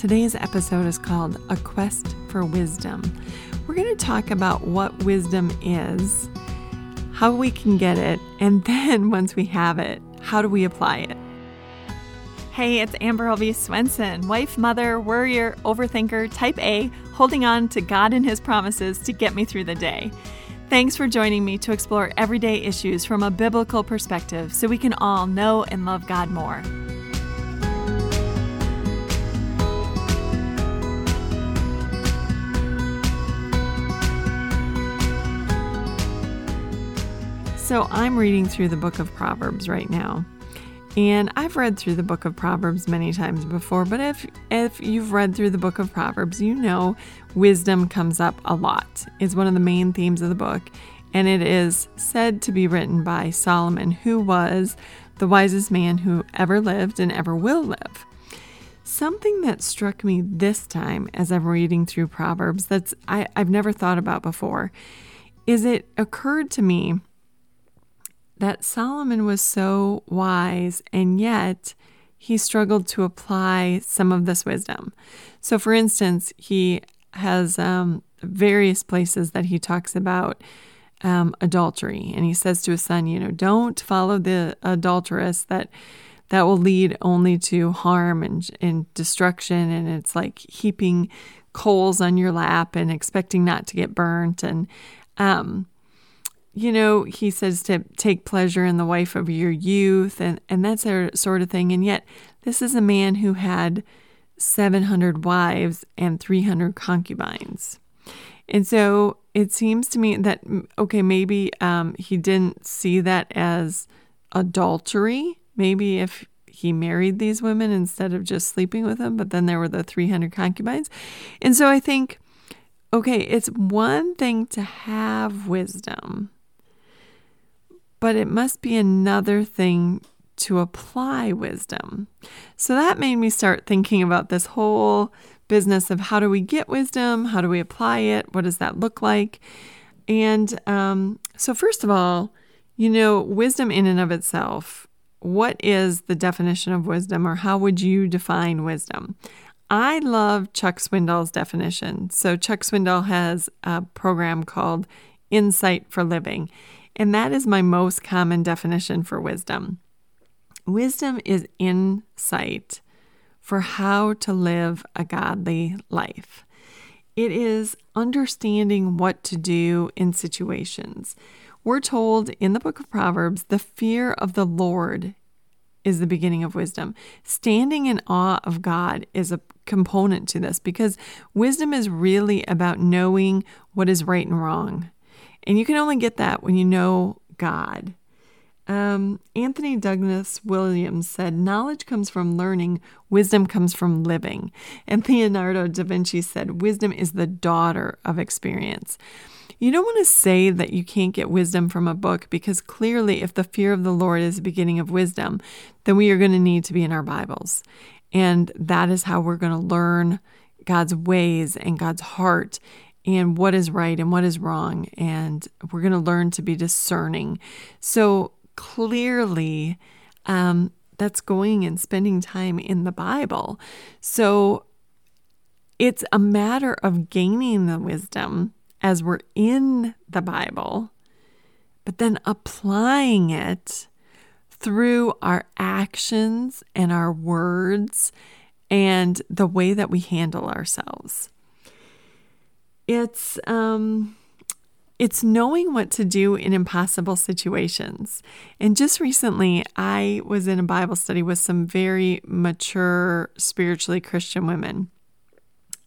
Today's episode is called A Quest for Wisdom. We're going to talk about what wisdom is, how we can get it, and then once we have it, how do we apply it? Hey, it's Amber Albee Swenson, wife, mother, worrier, overthinker, type A, holding on to God and His promises to get me through the day. Thanks for joining me to explore everyday issues from a biblical perspective so we can all know and love God more. So I'm reading through the book of Proverbs right now. And I've read through the book of Proverbs many times before, but if if you've read through the book of Proverbs, you know wisdom comes up a lot. It's one of the main themes of the book, and it is said to be written by Solomon, who was the wisest man who ever lived and ever will live. Something that struck me this time as I'm reading through Proverbs that's I, I've never thought about before is it occurred to me that Solomon was so wise and yet he struggled to apply some of this wisdom. So, for instance, he has um, various places that he talks about um, adultery, and he says to his son, you know, don't follow the adulteress that that will lead only to harm and, and destruction, and it's like heaping coals on your lap and expecting not to get burnt, and um, you know, he says to take pleasure in the wife of your youth and, and that sort of thing. And yet, this is a man who had 700 wives and 300 concubines. And so it seems to me that, okay, maybe um, he didn't see that as adultery. Maybe if he married these women instead of just sleeping with them, but then there were the 300 concubines. And so I think, okay, it's one thing to have wisdom but it must be another thing to apply wisdom. So that made me start thinking about this whole business of how do we get wisdom? How do we apply it? What does that look like? And um, so, first of all, you know, wisdom in and of itself, what is the definition of wisdom, or how would you define wisdom? I love Chuck Swindoll's definition. So, Chuck Swindoll has a program called Insight for Living. And that is my most common definition for wisdom. Wisdom is insight for how to live a godly life. It is understanding what to do in situations. We're told in the book of Proverbs the fear of the Lord is the beginning of wisdom. Standing in awe of God is a component to this because wisdom is really about knowing what is right and wrong. And you can only get that when you know God. Um, Anthony Douglas Williams said, Knowledge comes from learning, wisdom comes from living. And Leonardo da Vinci said, Wisdom is the daughter of experience. You don't want to say that you can't get wisdom from a book because clearly, if the fear of the Lord is the beginning of wisdom, then we are going to need to be in our Bibles. And that is how we're going to learn God's ways and God's heart and what is right and what is wrong. And we're going to learn to be discerning. So clearly, um, that's going and spending time in the Bible. So it's a matter of gaining the wisdom as we're in the Bible, but then applying it through our actions and our words and the way that we handle ourselves. It's um it's knowing what to do in impossible situations. And just recently, I was in a Bible study with some very mature, spiritually Christian women.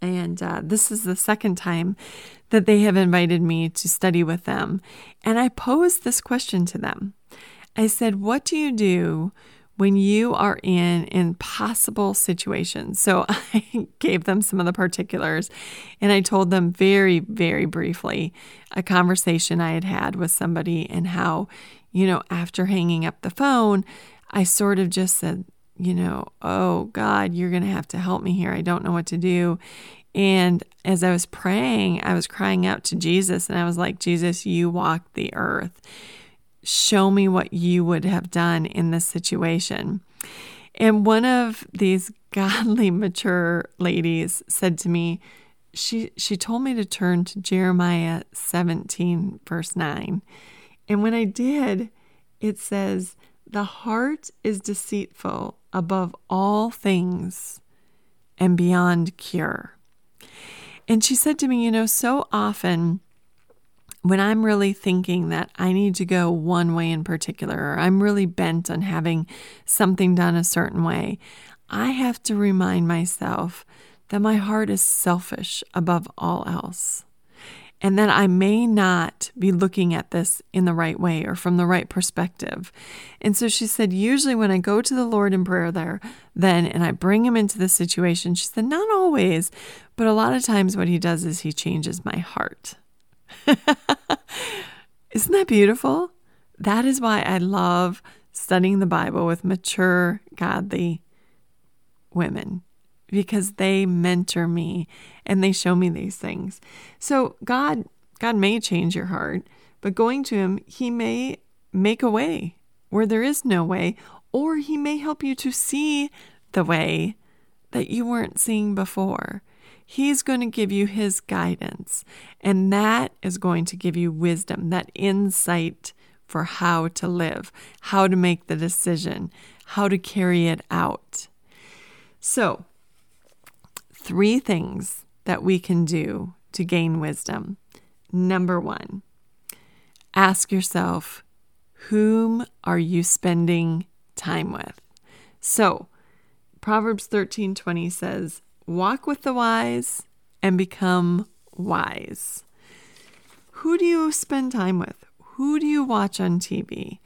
And uh, this is the second time that they have invited me to study with them. And I posed this question to them I said, What do you do when you are in impossible situations. So I gave them some of the particulars and I told them very, very briefly a conversation I had had with somebody and how, you know, after hanging up the phone, I sort of just said, you know, oh God, you're going to have to help me here. I don't know what to do. And as I was praying, I was crying out to Jesus and I was like, Jesus, you walk the earth show me what you would have done in this situation. And one of these godly, mature ladies said to me, she, she told me to turn to Jeremiah 17, verse 9. And when I did, it says, The heart is deceitful above all things and beyond cure. And she said to me, You know, so often when I'm really thinking that I need to go one way in particular, or I'm really bent on having something done a certain way, I have to remind myself that my heart is selfish above all else. And that I may not be looking at this in the right way or from the right perspective. And so she said, usually when I go to the Lord in prayer there, then and I bring him into the situation, she said, not always, but a lot of times what he does is he changes my heart. Isn't that beautiful? That is why I love studying the Bible with mature, godly women because they mentor me and they show me these things. So God God may change your heart, but going to him, he may make a way where there is no way or he may help you to see the way that you weren't seeing before. He's going to give you His guidance, and that is going to give you wisdom, that insight for how to live, how to make the decision, how to carry it out. So, three things that we can do to gain wisdom. Number one, ask yourself, whom are you spending time with? So, Proverbs 13:20 says, walk with the wise and become wise. Who do you spend time with? Who do you watch on TV?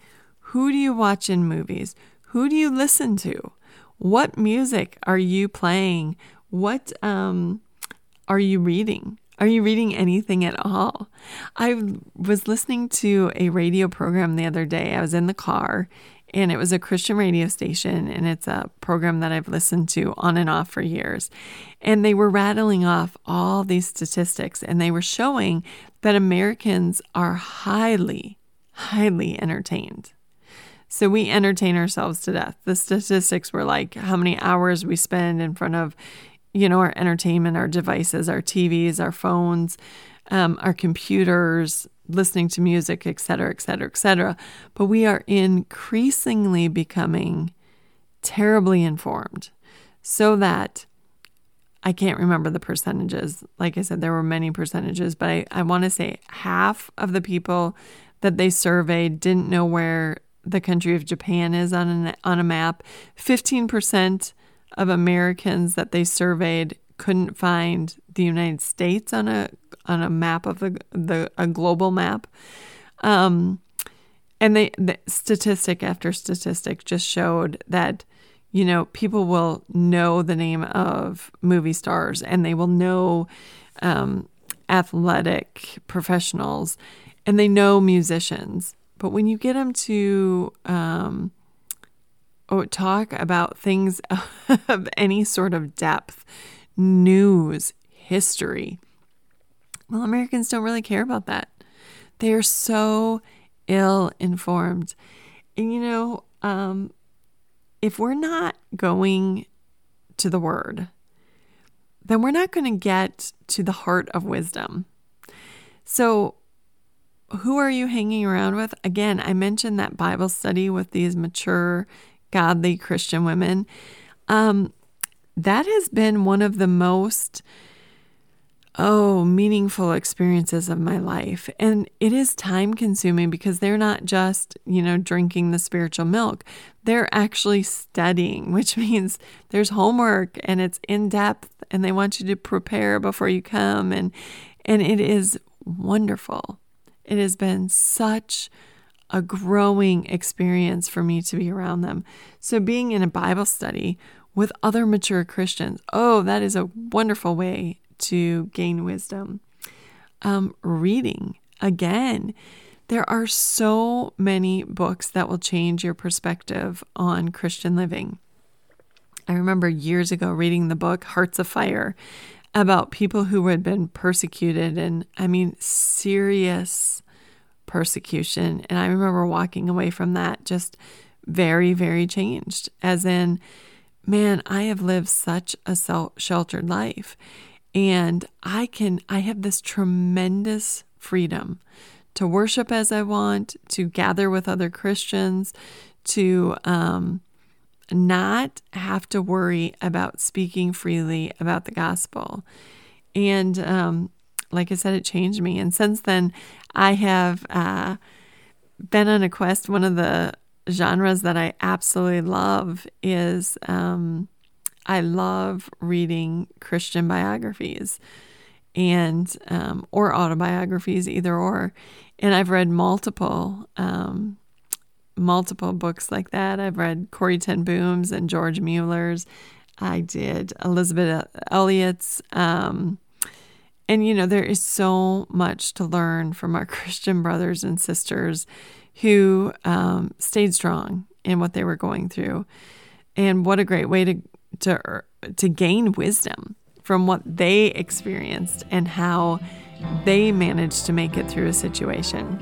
Who do you watch in movies? Who do you listen to? What music are you playing? What um, are you reading? Are you reading anything at all? I was listening to a radio program the other day. I was in the car and it was a Christian radio station, and it's a program that I've listened to on and off for years. And they were rattling off all these statistics, and they were showing that Americans are highly, highly entertained. So we entertain ourselves to death. The statistics were like how many hours we spend in front of, you know, our entertainment, our devices, our TVs, our phones, um, our computers, listening to music, et cetera, et cetera, et cetera. But we are increasingly becoming terribly informed so that I can't remember the percentages. Like I said, there were many percentages, but I, I want to say half of the people that they surveyed didn't know where the country of Japan is on, an, on a map. 15% of Americans that they surveyed couldn't find the United States on a on a map of the the a global map. Um, and they the statistic after statistic just showed that you know people will know the name of movie stars and they will know um, athletic professionals and they know musicians but when you get them to um, oh, talk about things of any sort of depth news, history. Well, Americans don't really care about that. They are so ill informed. And you know, um, if we're not going to the word, then we're not going to get to the heart of wisdom. So, who are you hanging around with? Again, I mentioned that Bible study with these mature, godly Christian women. Um, that has been one of the most oh, meaningful experiences of my life. And it is time consuming because they're not just, you know, drinking the spiritual milk. They're actually studying, which means there's homework and it's in depth and they want you to prepare before you come and and it is wonderful. It has been such a growing experience for me to be around them. So being in a Bible study with other mature Christians. Oh, that is a wonderful way to gain wisdom. Um, reading, again, there are so many books that will change your perspective on Christian living. I remember years ago reading the book Hearts of Fire about people who had been persecuted, and I mean, serious persecution. And I remember walking away from that just very, very changed, as in, man, I have lived such a sheltered life. And I can, I have this tremendous freedom to worship as I want, to gather with other Christians, to um, not have to worry about speaking freely about the gospel. And um, like I said, it changed me. And since then, I have uh, been on a quest. One of the genres that I absolutely love is um, I love reading Christian biographies and um, or autobiographies, either or. And I've read multiple um, multiple books like that. I've read Corrie ten Boom's and George Mueller's. I did Elisabeth Elliot's. Um, and you know, there is so much to learn from our Christian brothers and sisters who um, stayed strong in what they were going through. And what a great way to to to gain wisdom from what they experienced and how they managed to make it through a situation.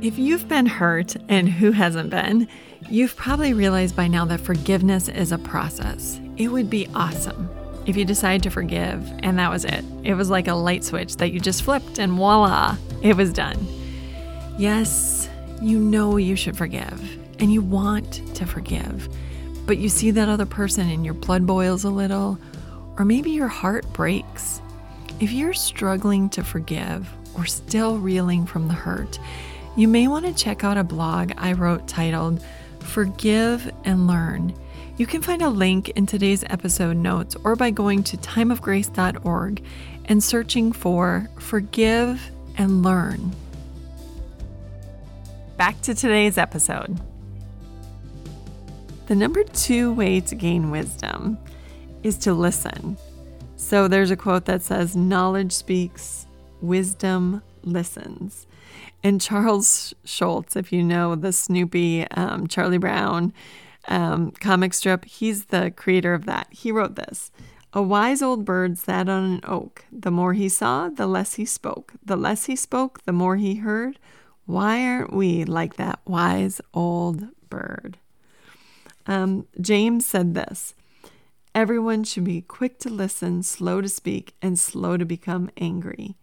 If you've been hurt, and who hasn't been, you've probably realized by now that forgiveness is a process. It would be awesome if you decide to forgive and that was it. It was like a light switch that you just flipped and voila, it was done. Yes, you know you should forgive and you want to forgive but you see that other person and your blood boils a little, or maybe your heart breaks. If you're struggling to forgive or still reeling from the hurt, you may want to check out a blog I wrote titled Forgive and Learn. You can find a link in today's episode notes or by going to timeofgrace.org and searching for Forgive and Learn. Back to today's episode. The number two way to gain wisdom is to listen. So there's a quote that says, Knowledge speaks, wisdom listens. And Charles Schulz, if you know the Snoopy um, Charlie Brown um, comic strip, he's the creator of that. He wrote this A wise old bird sat on an oak. The more he saw, the less he spoke. The less he spoke, the more he heard. Why aren't we like that wise old bird? Um, James said this Everyone should be quick to listen, slow to speak, and slow to become angry.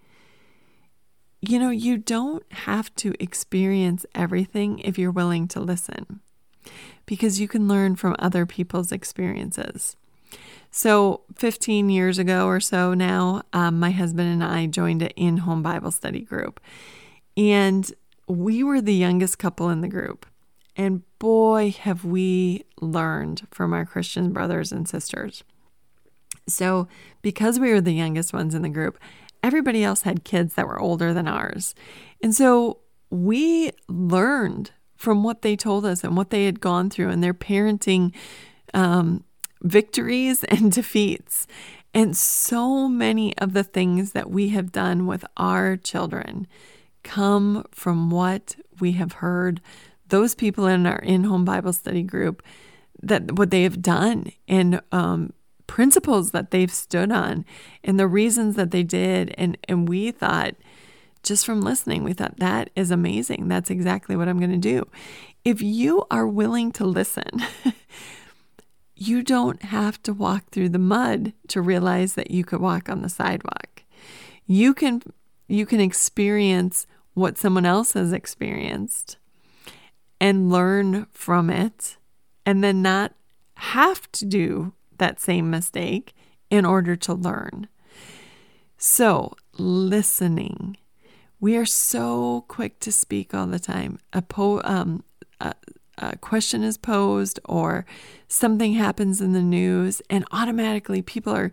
You know, you don't have to experience everything if you're willing to listen, because you can learn from other people's experiences. So, 15 years ago or so now, um, my husband and I joined an in home Bible study group. And we were the youngest couple in the group. And boy, have we learned from our Christian brothers and sisters. So, because we were the youngest ones in the group, everybody else had kids that were older than ours. And so we learned from what they told us and what they had gone through and their parenting um, victories and defeats. And so many of the things that we have done with our children come from what we have heard those people in our in-home Bible study group that what they have done and um, principles that they've stood on and the reasons that they did. And and we thought just from listening we thought that is amazing. That's exactly what i'm going to do. If you are willing to listen you don't have to walk through the mud to realize that you could walk on the sidewalk. You can you can experience what someone else has experienced and learn from it and then not have to do that same mistake in order to learn. So, listening. We are so quick to speak all the time. A, po- um, a, a question is posed or something happens in the news, and automatically people are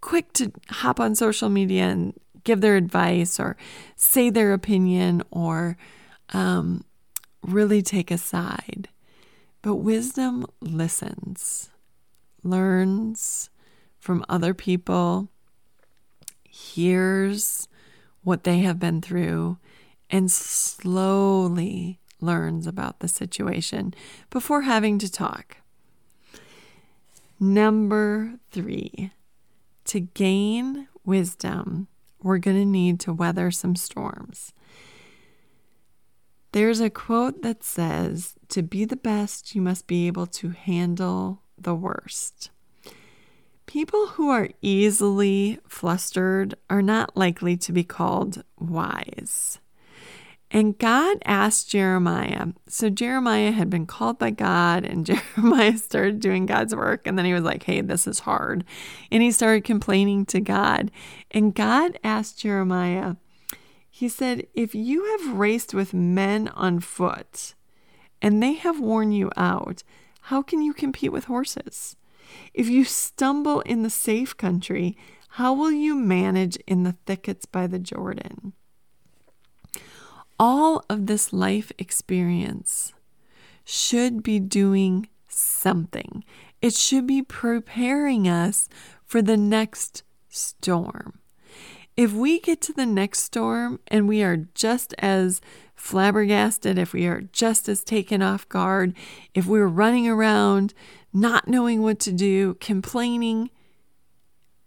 quick to hop on social media and give their advice or say their opinion or um, really take a side. But wisdom listens, learns from other people, hears what they have been through, and slowly learns about the situation before having to talk. Number three, to gain wisdom, we're going to need to weather some storms. There's a quote that says, To be the best, you must be able to handle the worst. People who are easily flustered are not likely to be called wise. And God asked Jeremiah. So Jeremiah had been called by God, and Jeremiah started doing God's work. And then he was like, hey, this is hard. And he started complaining to God. And God asked Jeremiah, He said, If you have raced with men on foot and they have worn you out, how can you compete with horses? If you stumble in the safe country, how will you manage in the thickets by the Jordan? All of this life experience should be doing something. It should be preparing us for the next storm. If we get to the next storm and we are just as flabbergasted, if we are just as taken off guard, if we're running around not knowing what to do, complaining,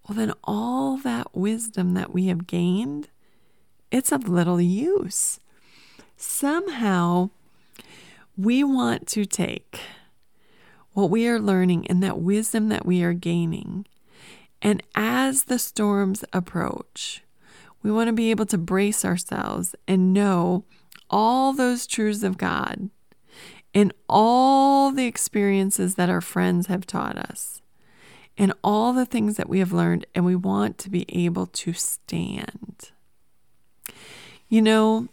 well, then all that wisdom that we have gained, it's of little use somehow we want to take what we are learning and that wisdom that we are gaining. And as the storms approach, we want to be able to brace ourselves and know all those truths of God and all the experiences that our friends have taught us and all the things that we have learned, and we want to be able to stand. You know,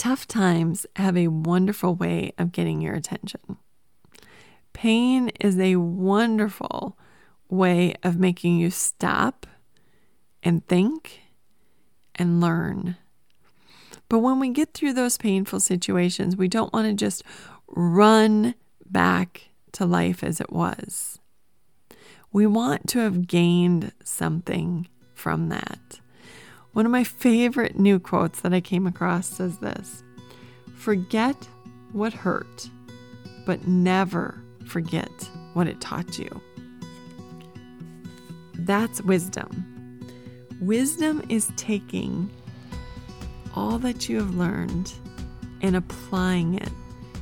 Tough times have a wonderful way of getting your attention. Pain is a wonderful way of making you stop and think and learn. But when we get through those painful situations, we don't want to just run back to life as it was. We want to have gained something from that. One of my favorite new quotes that I came across says this Forget what hurt, but never forget what it taught you. That's wisdom. Wisdom is taking all that you have learned and applying it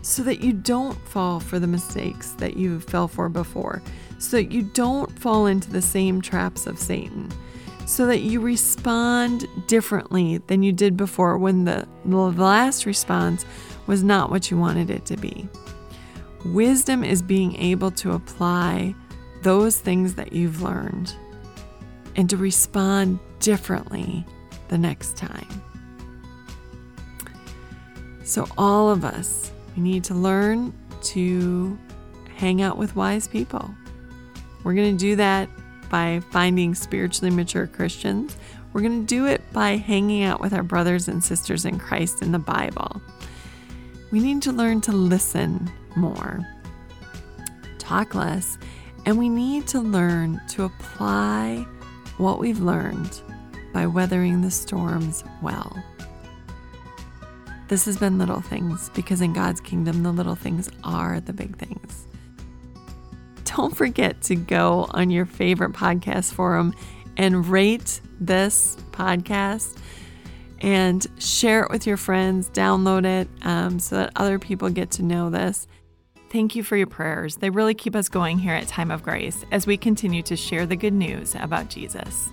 so that you don't fall for the mistakes that you fell for before, so that you don't fall into the same traps of Satan so that you respond differently than you did before when the, the last response was not what you wanted it to be. Wisdom is being able to apply those things that you've learned and to respond differently the next time. So, all of us, we need to learn to hang out with wise people. We're going to do that by finding spiritually mature Christians. We're going to do it by hanging out with our brothers and sisters in Christ in the Bible. We need to learn to listen more, talk less, and we need to learn to apply what we've learned by weathering the storms well. This has been Little Things because in God's kingdom, the little things are the big things don't forget to go on your favorite podcast forum and rate this podcast and share it with your friends, download it um, so that other people get to know this. Thank you for your prayers. They really keep us going here at Time of Grace as we continue to share the good news about Jesus.